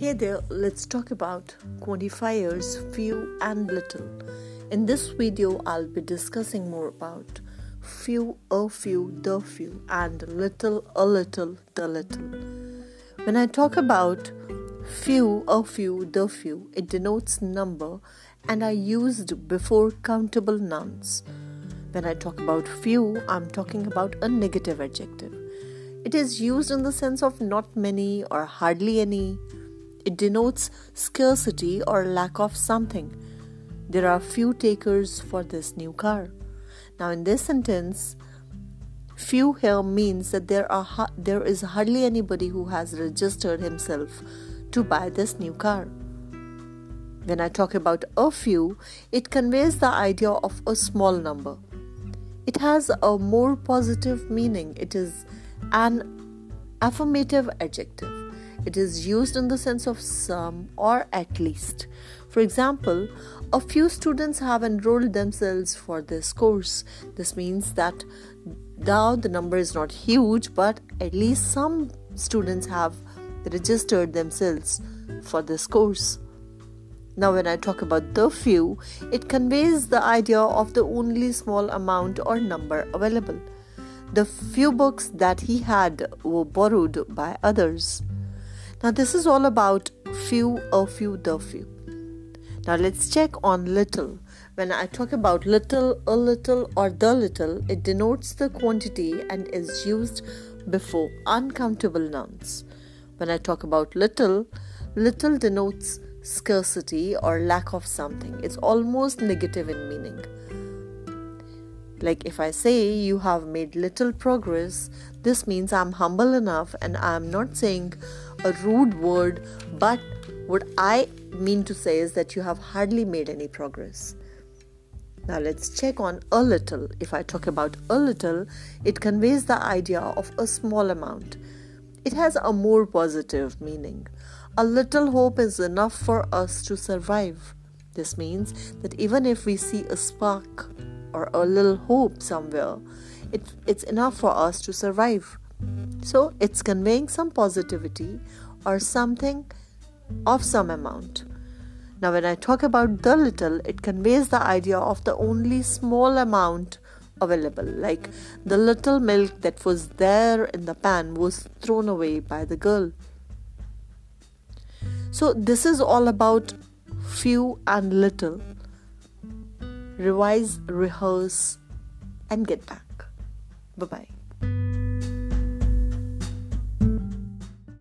Hey there, let's talk about quantifiers few and little. In this video, I'll be discussing more about few, a few, the few, and little, a little, the little. When I talk about few, a few, the few, it denotes number and are used before countable nouns. When I talk about few, I'm talking about a negative adjective. It is used in the sense of not many or hardly any it denotes scarcity or lack of something. There are few takers for this new car. Now, in this sentence, few here means that there are there is hardly anybody who has registered himself to buy this new car. When I talk about a few, it conveys the idea of a small number. It has a more positive meaning. It is an affirmative adjective. It is used in the sense of some or at least. For example, a few students have enrolled themselves for this course. This means that now the number is not huge, but at least some students have registered themselves for this course. Now, when I talk about the few, it conveys the idea of the only small amount or number available. The few books that he had were borrowed by others. Now, this is all about few, a few, the few. Now, let's check on little. When I talk about little, a little, or the little, it denotes the quantity and is used before uncountable nouns. When I talk about little, little denotes scarcity or lack of something. It's almost negative in meaning. Like if I say you have made little progress, this means I'm humble enough and I'm not saying a rude word, but what I mean to say is that you have hardly made any progress. Now let's check on a little. If I talk about a little, it conveys the idea of a small amount. It has a more positive meaning. A little hope is enough for us to survive. This means that even if we see a spark or a little hope somewhere, it, it's enough for us to survive. So it's conveying some positivity or something of some amount. Now, when I talk about the little, it conveys the idea of the only small amount available, like the little milk that was there in the pan was thrown away by the girl. So, this is all about few and little. Revise, rehearse, and get back. Bye bye.